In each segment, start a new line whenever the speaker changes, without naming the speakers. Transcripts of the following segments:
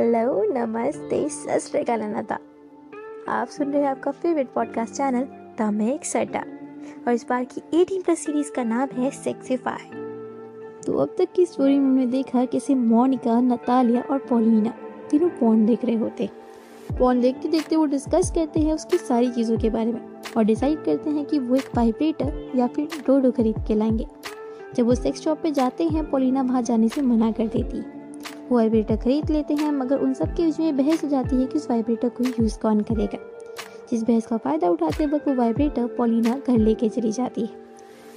Hello नमस्ते, सत श्रीकाल आप सुन रहे हैं आपका favourite podcast channel the make सट्टा। और इस बार की 18 प्लस सीरीज़ का नाम है सेक्सीफाई तो अब तक की स्टोरी में हमने देखा कैसे मोनिका, नतालिया और पोलिना तीनों पॉन देख रहे होते। पॉन देखते देखते वो डिस्कस करते हैं उसकी सारी चीज़ों के बारे में और डिसाइड करते हैं कि वो एक वाइब्रेटर या फिर डोडो खरीद के लाएँगे। जब वो सेक्स शॉप पे जाते हैं, पोलिना वहाँ जाने से मना कर देती। है वो वाइब्रेटर खरीद लेते हैं, मगर उन सब के बीच में बहस हो जाती है कि उस वाइब्रेटर को यूज़ कौन करेगा। जिस बहस का फ़ायदा उठाते वक्त वो वाइब्रेटर पोलिना घर लेके चली जाती है।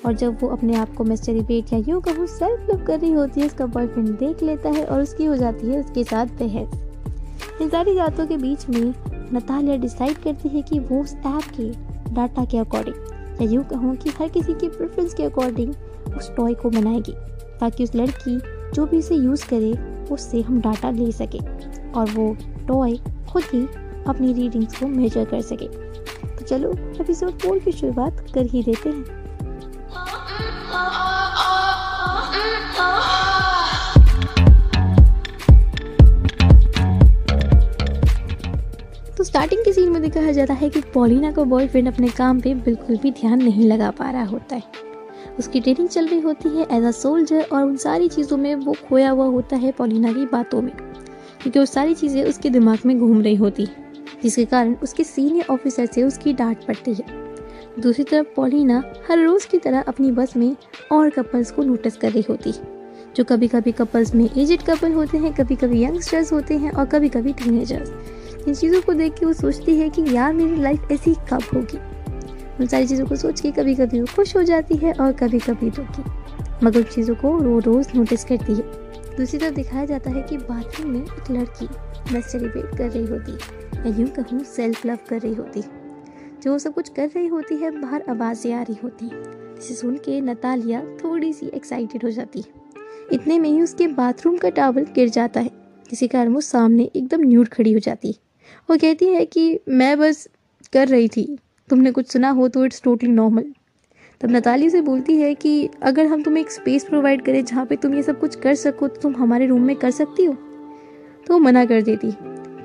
और जब वो अपने आप को बेट या यूँ कहूँ सेल्फ लव कर रही होती है, उसका बॉयफ्रेंड देख लेता है और उसकी हो जाती है उसके साथ बहस। इन सारी बातों के बीच में नतालिया डिसाइड करती है कि वो उस ऐप के डाटा के अकॉर्डिंग या यूँ कहूँ कि हर किसी के प्रेफरेंस के अकॉर्डिंग उस टॉय को बनाएगी, ताकि उस लड़की जो भी इसे यूज़ करे उससे हम डाटा ले सके और वो टॉय खुद ही अपनी रीडिंग्स को मेजर कर सके। तो चलो एपिसोड फोर की शुरुआत कर ही देते हैं। तो स्टार्टिंग के सीन में दिखाया जाता है कि पॉलिना का बॉयफ्रेंड अपने काम पे बिल्कुल भी ध्यान नहीं लगा पा रहा होता है। उसकी ट्रेनिंग चल रही होती है एज अ सोल्जर और उन सारी चीज़ों में वो खोया हुआ होता है पोलिना की बातों में, क्योंकि वो सारी चीज़ें उसके दिमाग में घूम रही होती है, जिसके कारण उसके सीनियर ऑफिसर से उसकी डांट पड़ती है। दूसरी तरफ़ पॉलिना हर रोज़ की तरह अपनी बस में और कपल्स को नोटिस कर रही होती है, जो कभी कभी कपल्स में एजेड कपल होते हैं कभी कभी यंगस्टर्स होते हैं और कभी कभी टीनेजर्स इन चीज़ों को देख के वो सोचती है कि यार मेरी लाइफ ऐसी कब होगी? उन सारी चीज़ों को सोच के कभी कभी वो खुश हो जाती है और कभी कभी दुखी। मगर उन चीज़ों को रो रोज़ नोटिस करती है। दूसरी तरफ़ दिखाया जाता है कि बाथरूम में एक लड़की सेलिब्रेट कर रही होती है। या यूँ कहूँ सेल्फ लव कर रही होती जो वो सब कुछ कर रही होती है, बाहर आवाज़ें आ रही होती जिसे सुन के नतालिया थोड़ी सी एक्साइटेड हो जाती है। इतने में ही उसके बाथरूम का टावल गिर जाता है। जिसके कारण वो सामने एकदम न्यूड खड़ी हो जाती है। वो कहती है कि मैं बस कर रही थी। तुमने कुछ सुना हो तो इट्स टोटली नॉर्मल तब नताली से बोलती है कि अगर हम तुम्हें एक स्पेस प्रोवाइड करें जहाँ पे तुम ये सब कुछ कर सको तो तुम हमारे रूम में कर सकती हो। तो वो मना कर देती।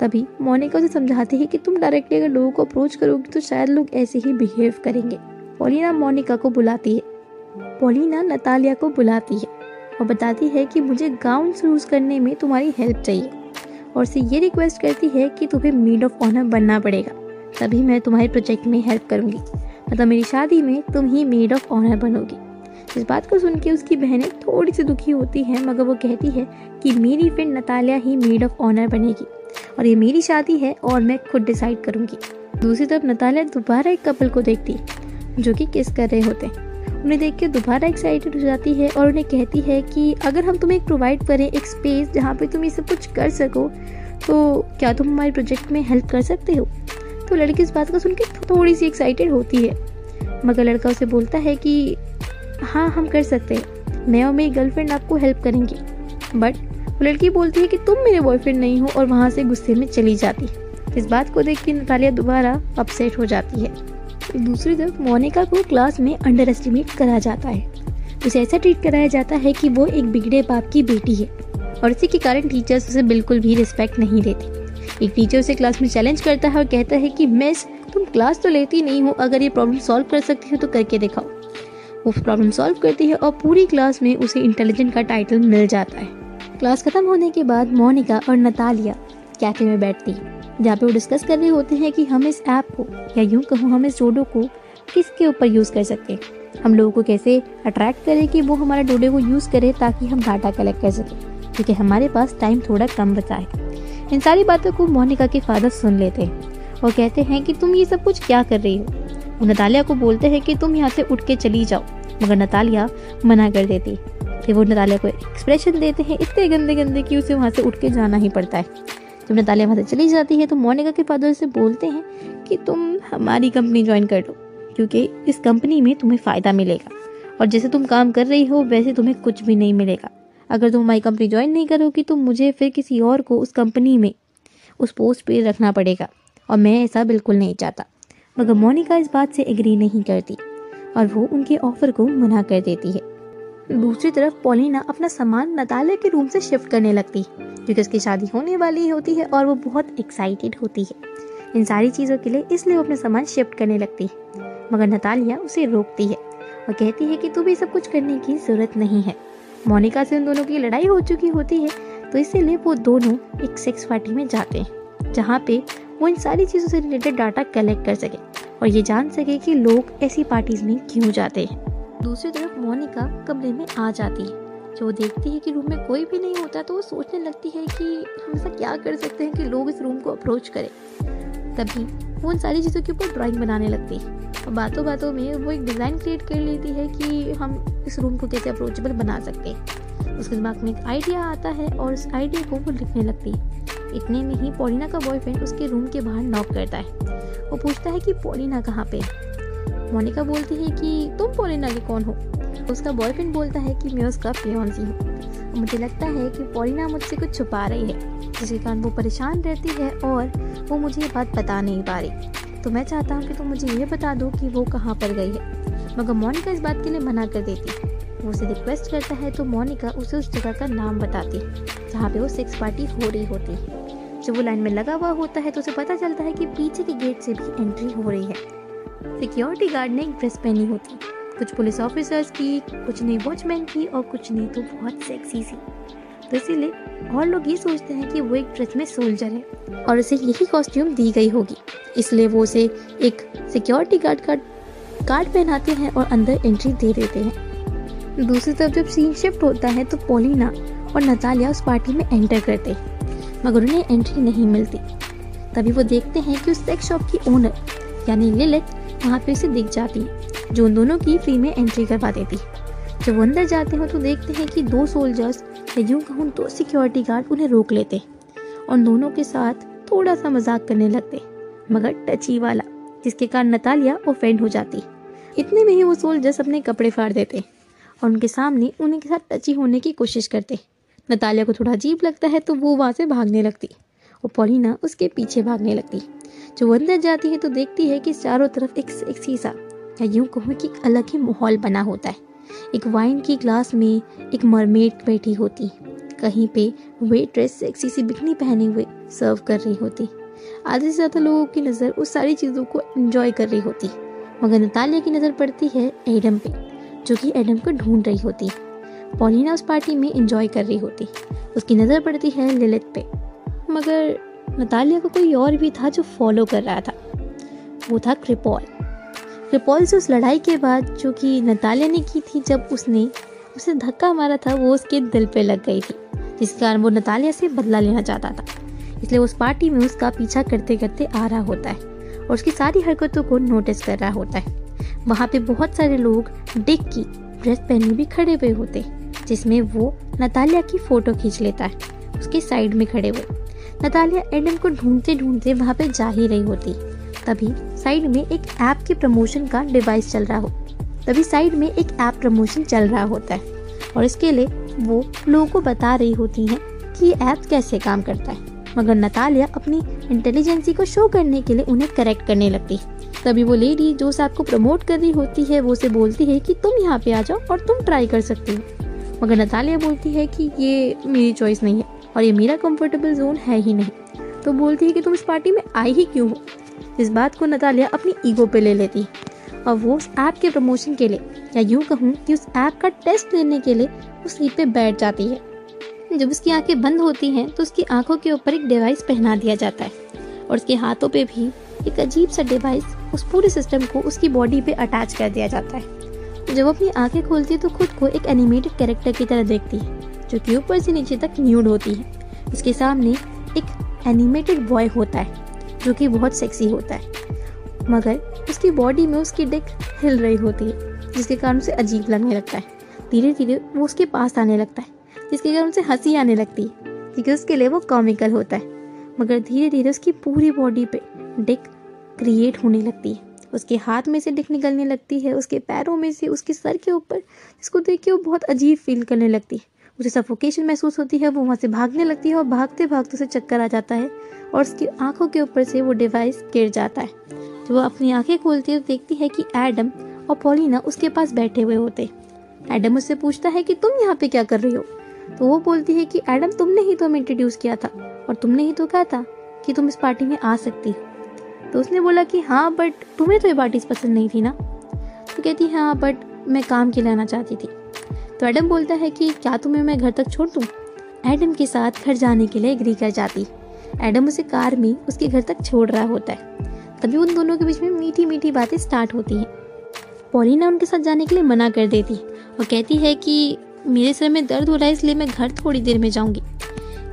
तभी मोनिका उसे समझाती है कि तुम डायरेक्टली अगर लोगों को अप्रोच करोगी तो शायद लोग ऐसे ही बिहेव करेंगे। पोलिना मोनिका को बुलाती है। पोलिना नतालिया को बुलाती है और बताती है कि मुझे गाउन यूज़ करने में तुम्हारी हेल्प चाहिए। और उसे ये रिक्वेस्ट करती है कि तुम्हें मीड ऑफ़ ऑनर बनना पड़ेगा। तभी मैं तुम्हारे प्रोजेक्ट में हेल्प करूँगी। मतलब मेरी शादी में तुम ही मेड ऑफ़ ऑनर बनोगी। इस बात को सुन के उसकी बहनें थोड़ी सी दुखी होती हैं, मगर वो कहती है कि मेरी फ्रेंड नतालिया ही मेड ऑफ़ ऑनर बनेगी। और ये मेरी शादी है और मैं खुद डिसाइड करूँगी। दूसरी तरफ़ नतालिया दोबारा एक कपल को देखती जो कि किस कर रहे होते हैं। उन्हें देख के दोबारा एक्साइटेड हो जाती है और उन्हें कहती है कि अगर हम तुम्हें प्रोवाइड करें एक स्पेस जहाँ पे तुम ये सब कुछ कर सको तो क्या तुम हमारे प्रोजेक्ट में हेल्प कर सकते हो? तो लड़की इस बात को सुन के थोड़ी सी एक्साइटेड होती है। मगर लड़का उसे बोलता है कि हाँ हम कर सकते हैं। मैं और मेरी गर्लफ्रेंड आपको हेल्प करेंगे। बट वो लड़की बोलती है कि तुम मेरे बॉयफ्रेंड नहीं हो और वहाँ से गुस्से में चली जाती इस बात को देख के नतालिया दोबारा अपसेट हो जाती है। दूसरी तरफ़ मोनिका को क्लास में अंडर एस्टिमेट करा जाता है। उसे ऐसा ट्रीट कराया जाता है कि वो एक बिगड़े बाप की बेटी है। और इसी के कारण टीचर्स उसे बिल्कुल भी रिस्पेक्ट नहीं देती। एक टीचर उसे क्लास में चैलेंज करता है और कहता है कि मिस तुम क्लास तो लेती नहीं हो, अगर ये प्रॉब्लम सॉल्व कर सकती हो तो करके दिखाओ. वो प्रॉब्लम सॉल्व करती है और पूरी क्लास में उसे इंटेलिजेंट का टाइटल मिल जाता है। क्लास खत्म होने के बाद मोनिका और नतालिया कैफ़े में बैठती जहाँ पे वो डिस्कस कर रहे होते हैं कि हम इस ऐप को, या यूँ कहूँ, हम इस डोडो को किसके ऊपर यूज़ कर सकते हैं? हम लोगों को कैसे अट्रैक्ट करें कि वो हमारे डोडो को यूज़ करें ताकि हम डाटा कलेक्ट कर सकें? क्योंकि हमारे पास टाइम थोड़ा कम बचा है। इन सारी बातों को मोनिका के फादर सुन लेते हैं और कहते हैं कि तुम ये सब कुछ क्या कर रही हो? वो नतालिया को बोलते हैं कि तुम यहाँ से उठ के चली जाओ। मगर नतालिया मना कर देती। है फिर वो नतालिया को एक्सप्रेशन देते हैं, इतने गंदे गंदे कि उसे वहाँ से उठ के जाना ही पड़ता है। जब नतालिया वहाँ से चली जाती है तो मोनिका के फादर से बोलते हैं कि तुम हमारी कंपनी ज्वाइन कर लो क्योंकि इस कंपनी में तुम्हें फ़ायदा मिलेगा। और जैसे तुम काम कर रही हो, वैसे तुम्हें कुछ भी नहीं मिलेगा। अगर तुम हमारी कंपनी ज्वाइन नहीं करोगी तो मुझे फिर किसी और को उस कंपनी में, उस पोस्ट पर रखना पड़ेगा। और मैं ऐसा बिल्कुल नहीं चाहता। मगर मोनिका इस बात से एग्री नहीं करती और वो उनके ऑफ़र को मना कर देती है। दूसरी तरफ़, पोलिना अपना सामान नतालिया के रूम से शिफ्ट करने लगती है, क्योंकि उसकी शादी होने वाली होती है और वो बहुत एक्साइटेड होती है। इन सारी चीज़ों के लिए इसलिए वो अपना सामान शिफ्ट करने लगती है। मगर नतालिया उसे रोकती है और कहती है कि तुम्हें सब कुछ करने की ज़रूरत नहीं है। मोनिका से उन दोनों की लड़ाई हो चुकी होती है तो इसीलिए वो दोनों एक सेक्स पार्टी में जाते हैं, जहाँ पे वो इन सारी चीज़ों से रिलेटेड डाटा कलेक्ट कर सके और ये जान सके कि लोग ऐसी पार्टीज़ में क्यों जाते हैं। दूसरी तरफ़ मोनिका कमरे में आ जाती है, जो देखती है कि रूम में कोई भी नहीं होता तो वो सोचने लगती है कि हम ऐसा क्या कर सकते हैं कि लोग इस रूम को अप्रोच करें। तभी वो उन सारी चीज़ों के ऊपर ड्राइंग बनाने लगती। है और बातों बातों में वो एक डिज़ाइन क्रिएट कर लेती है कि हम इस रूम को कैसे अप्रोचेबल बना सकते हैं। उसके दिमाग में एक आइडिया आता है और उस आइडिया को वो लिखने लगती है। इतने में ही पोलिना का बॉयफ्रेंड उसके रूम के बाहर नॉक करता है। वो पूछता है कि पोलिना कहाँ पे मोनिका बोलती है कि तुम पोलिना के कौन हो? उसका बॉयफ्रेंड बोलता है कि मैं उसका फियोन्सी हूँ। मुझे लगता है कि पोलिना मुझसे कुछ छुपा रही है, जिसके कारण वो परेशान रहती है और वो मुझे ये बात बता नहीं पा रही। तो मैं चाहता हूँ कि तुम मुझे ये बता दो कि वो कहाँ पर गई है। मगर मोनिका इस बात के लिए मना कर देती है। वो उसे रिक्वेस्ट करता है तो मोनिका उसे उस जगह का नाम बताती है, जहाँ पे वो सेक्स पार्टी हो रही होती है। जब वो लाइन में लगा हुआ होता है तो उसे पता चलता है कि पीछे के गेट से भी एंट्री हो रही है। सिक्योरिटी गार्ड ने एक ड्रेस पहनी होती है। कुछ पुलिस ऑफिसर्स की, कुछ ने वॉचमैन की और कुछ ने तो बहुत सेक्सी सी। तो इसीलिए और लोग ये सोचते हैं कि वो एक ड्रेस में सोल्जर है और उसे यही कॉस्ट्यूम दी गई होगी। इसलिए वो उसे एक सिक्योरिटी गार्ड का कार्ड पहनाते हैं और अंदर एंट्री दे देते हैं। दूसरी तरफ़ जब सीन शिफ्ट होता है तो पोलिना और नतालिया उस पार्टी में एंटर करते हैं, मगर उन्हें एंट्री नहीं मिलती। तभी वो देखते हैं कि उस सेक्स शॉप की ओनर यानी लिलित वहाँ पे उसे दिख जाती है। जो उन दोनों की फ्री में एंट्री करवा देती। जब वो अंदर जाते हो तो देखते हैं कि दो सोल्जर्स या यूँ कहूँ तो सिक्योरिटी गार्ड उन्हें रोक लेते और दोनों के साथ थोड़ा सा मज़ाक करने लगते। मगर टची वाला, जिसके कारण नतालिया ऑफेंड हो जाती। इतने में ही वो सोल्जर्स अपने कपड़े फाड़ देते और उनके सामने उन्हीं के साथ टची होने की कोशिश करते। नतालिया को थोड़ा अजीब लगता है तो वो वहाँ से भागने लगती और पोलिना उसके पीछे भागने लगती। जो अंदर जाती है तो देखती है कि चारों तरफ़ एक सेक्सी सा या यूँ कहूँ कि अलग ही माहौल बना होता है। एक वाइन की ग्लास में एक मरमेड बैठी होती। कहीं पे वेट्रेस सेक्सी सी बिकनी पहने हुए सर्व कर रही होती। आधे से ज़्यादा लोगों की नज़र उस सारी चीज़ों को एंजॉय कर रही होती। मगर नतालिया की नज़र पड़ती है एडम पे, जो कि एडम को ढूंढ रही होती। पॉलिना उस पार्टी में इंजॉय कर रही होती। उसकी नज़र पड़ती है लिलित पे। मगर नतालिया को कोई और भी था जो फॉलो कर रहा था। वो था क्रिपॉल क्रिपॉल से उस लड़ाई के बाद जो कि नतालिया ने की थी, जब उसने उसे धक्का मारा था, वो उसके दिल पे लग गई थी, जिस कारण वो नतालिया से बदला लेना चाहता था। इसलिए उस पार्टी में उसका पीछा करते करते आ रहा होता है और उसकी सारी हरकतों को नोटिस कर रहा होता है। वहाँ पे बहुत सारे लोग डिक की ड्रेस पहने भी खड़े हुए होते जिसमें वो नतालिया की फ़ोटो खींच लेता है, उसके साइड में खड़े हुए। नतालिया एडम को ढूंढते ढूंढते वहाँ पे जा ही रही होती। तभी साइड में एक ऐप के प्रमोशन का डिवाइस चल रहा हो। तभी साइड में एक ऐप प्रमोशन चल रहा होता है और इसके लिए वो लोगों को बता रही होती हैं कि ये ऐप कैसे काम करता है। मगर नतालिया अपनी इंटेलिजेंसी को शो करने के लिए उन्हें करेक्ट करने लगती है। तभी वो लेडी जो उस ऐप को प्रमोट कर रही होती है, वो उसे बोलती है कि तुम यहाँ पे आ जाओ और तुम ट्राई कर सकती हो। मगर नतालिया बोलती है कि ये मेरी चॉइस नहीं है और ये मेरा कंफर्टेबल जोन है ही नहीं। तो बोलती है कि तुम इस पार्टी में आई ही क्यों हो? इस बात को नतालिया अपनी ईगो पे ले लेती। और वो उस ऐप के प्रमोशन के लिए, या यूँ कहूँ कि उस ऐप का टेस्ट लेने के लिए उस सीट पे बैठ जाती है। जब उसकी आँखें बंद होती हैं तो उसकी आँखों के ऊपर एक डिवाइस पहना दिया जाता है। और उसके हाथों पे भी एक अजीब सा डिवाइस उस पूरे सिस्टम को उसकी बॉडी पे अटैच कर दिया जाता है। जब अपनी आँखें खोलती है तो खुद को एक एनिमेटेड कैरेक्टर की तरह देखती है, जो कि ऊपर से नीचे तक न्यूड होती है। उसके सामने एक एनिमेटेड बॉय होता है। जो कि बहुत सेक्सी होता है। मगर उसकी बॉडी में उसकी डिक हिल रही होती है, जिसके कारण उसे अजीब लगने लगता है। धीरे धीरे वो उसके पास आने लगता है, जिसके कारण उसे हँसी आने लगती है, क्योंकि उसके लिए वो कॉमिकल होता है। मगर धीरे धीरे उसकी पूरी बॉडी पे डिक क्रिएट होने लगती है। उसके हाथ में से डिक निकलने लगती है, उसके पैरों में से, उसके सर के ऊपर जिसको देख के वो बहुत अजीब फील करने लगती है। उसे सफोकेशन महसूस होती है, वो वहाँ से भागने लगती है और भागते भागते उसे चक्कर आ जाता है और उसकी आँखों के ऊपर से वो डिवाइस गिर जाता है। जब वो अपनी आँखें खोलती है तो देखती है कि एडम और पॉलिना उसके पास बैठे हुए होते एडम उससे पूछता है कि तुम यहाँ पे क्या कर रही हो? तो वो बोलती है कि एडम तुमने ही तो हमें इंट्रोड्यूस किया था और तुमने ही तो कहा था कि तुम इस पार्टी में आ सकती हो। तो उसने बोला कि हाँ बट तुम्हें तो ये पार्टी पसंद नहीं थी ना? तो कहती हाँ बट मैं काम के लिए आना चाहती थी। तो एडम बोलता है कि क्या तुम्हें मैं घर तक छोड़ दूँ? एडम के साथ घर जाने के लिए एग्री कर जाती। एडम उसे कार में उसके घर तक छोड़ रहा होता है। तभी उन दोनों के बीच में मीठी मीठी बातें स्टार्ट होती हैं। पॉलिना उनके साथ जाने के लिए मना कर देती और कहती है कि मेरे सिर में दर्द हो रहा है, इसलिए मैं घर थोड़ी देर में जाऊँगी।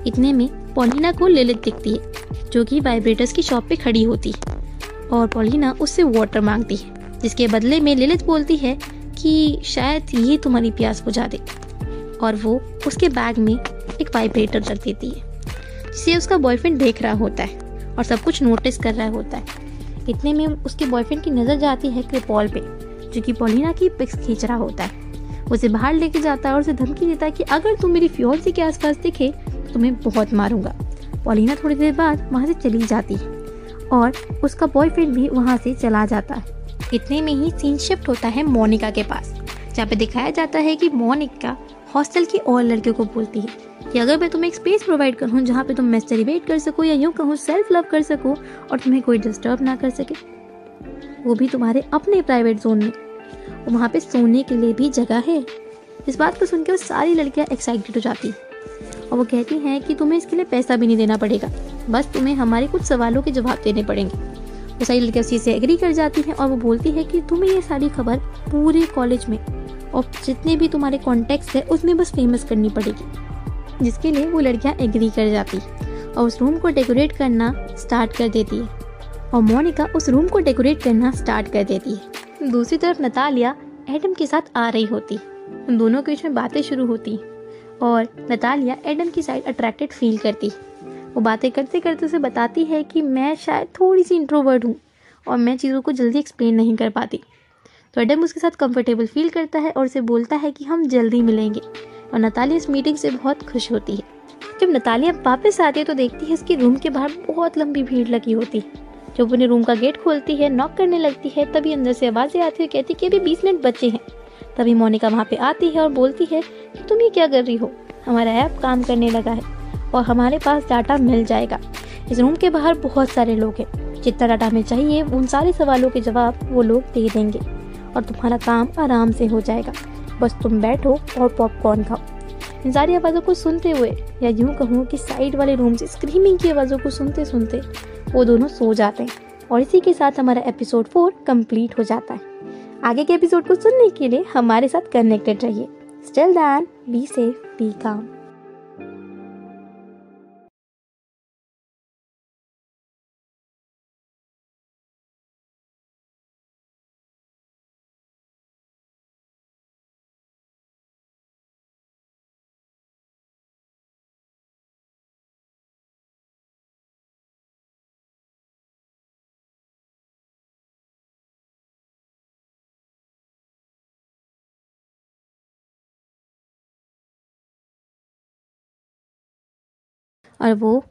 इतने में पॉलिना को ललित दिखती है, जो कि वाइब्रेटर्स की शॉप पे खड़ी होती। है और पॉलिना उससे वाटर मांगती है, जिसके बदले में ललित बोलती है कि शायद ये तुम्हारी प्यास बुझा दे। और वो उसके बैग में एक वाइब्रेटर रख देती है, जिसे उसका बॉयफ्रेंड देख रहा होता है और सब कुछ नोटिस कर रहा होता है। इतने में उसके बॉयफ्रेंड की नज़र जाती है क्रिपॉल पे, जो कि पोलिना की पिक्स खींच रहा होता है। उसे बाहर लेके जाता है और उसे धमकी देता है कि अगर तुम मेरी फ्योर्सी के आसपास दिखे तो तुम्हें बहुत मारूँगा। पोलिना थोड़ी देर बाद वहाँ से चली जाती है और उसका बॉयफ्रेंड भी वहाँ से चला जाता है। इतने में ही सीन शिफ्ट होता है मोनिका के पास, जहाँ पे दिखाया जाता है कि मोनिका हॉस्टल की और लड़कियों को बोलती है कि अगर मैं तुम्हें एक स्पेस प्रोवाइड करूँ जहाँ पे तुम मेस्टरीबेट कर सको या यूँ कहूँ सेल्फ लव कर सको और तुम्हें कोई डिस्टर्ब ना कर सके, वो भी तुम्हारे अपने प्राइवेट जोन में। और वहाँ पे सोने के लिए भी जगह है। इस बात को सुनकर सारी लड़कियाँ एक्साइटेड हो जाती हैं। और वो कहती हैं कि तुम्हें इसके लिए पैसा भी नहीं देना पड़ेगा। बस तुम्हें हमारे कुछ सवालों के जवाब देने पड़ेंगे। वो सारी लड़कियाँ उसी से एग्री कर जाती हैं और वो बोलती है कि तुम्हें ये सारी खबर पूरे कॉलेज में और जितने भी तुम्हारे कॉन्टेक्ट है, उसमें बस फ़ेमस करनी पड़ेगी। जिसके लिए वो लड़कियाँ एग्री कर जाती और उस रूम को डेकोरेट करना स्टार्ट कर देती है और मोनिका उस रूम को डेकोरेट करना स्टार्ट कर देती है। दूसरी तरफ़ नतालिया एडम के साथ आ रही होती दोनों के बीच में बातें शुरू होती और नतालिया एडम की साइड अट्रैक्टेड फील करती वो बातें करते करते उसे बताती है कि मैं शायद थोड़ी सी इंट्रोवर्ड हूँ और मैं चीज़ों को जल्दी एक्सप्लेन नहीं कर पाती। तो एडम उसके साथ कंफर्टेबल फील करता है और उसे बोलता है कि हम जल्दी मिलेंगे और नतालिया इस मीटिंग से बहुत खुश होती है। जब नतालिया वापस आती है तो देखती है इसके रूम के बाहर बहुत लंबी भीड़ लगी होती है। जब अपने रूम का गेट खोलती है नॉक करने लगती है, तभी अंदर से आवाज़ें आती है कहती है कि अभी बीस मिनट बचे हैं। तभी मोनिका वहाँ पे आती है और बोलती है कि तुम ये क्या कर रही हो? हमारा ऐप काम करने लगा है। और हमारे पास डाटा मिल जाएगा। इस रूम के बाहर बहुत सारे लोग हैं। जितना डाटा हमें चाहिए, उन सारे सवालों के जवाब वो लोग दे देंगे। और तुम्हारा काम आराम से हो जाएगा। बस तुम बैठो और पॉपकॉर्न खाओ। इन सारी आवाज़ों को सुनते हुए या यूँ कहूँ कि साइड वाले रूम से स्क्रीमिंग की आवाज़ों को सुनते सुनते वो दोनों सो जाते हैं। और इसी के साथ हमारा एपिसोड फोर कंप्लीट हो जाता है। आगे के एपिसोड को सुनने के लिए हमारे साथ कनेक्टेड रहिए। Still then be safe be calm और वो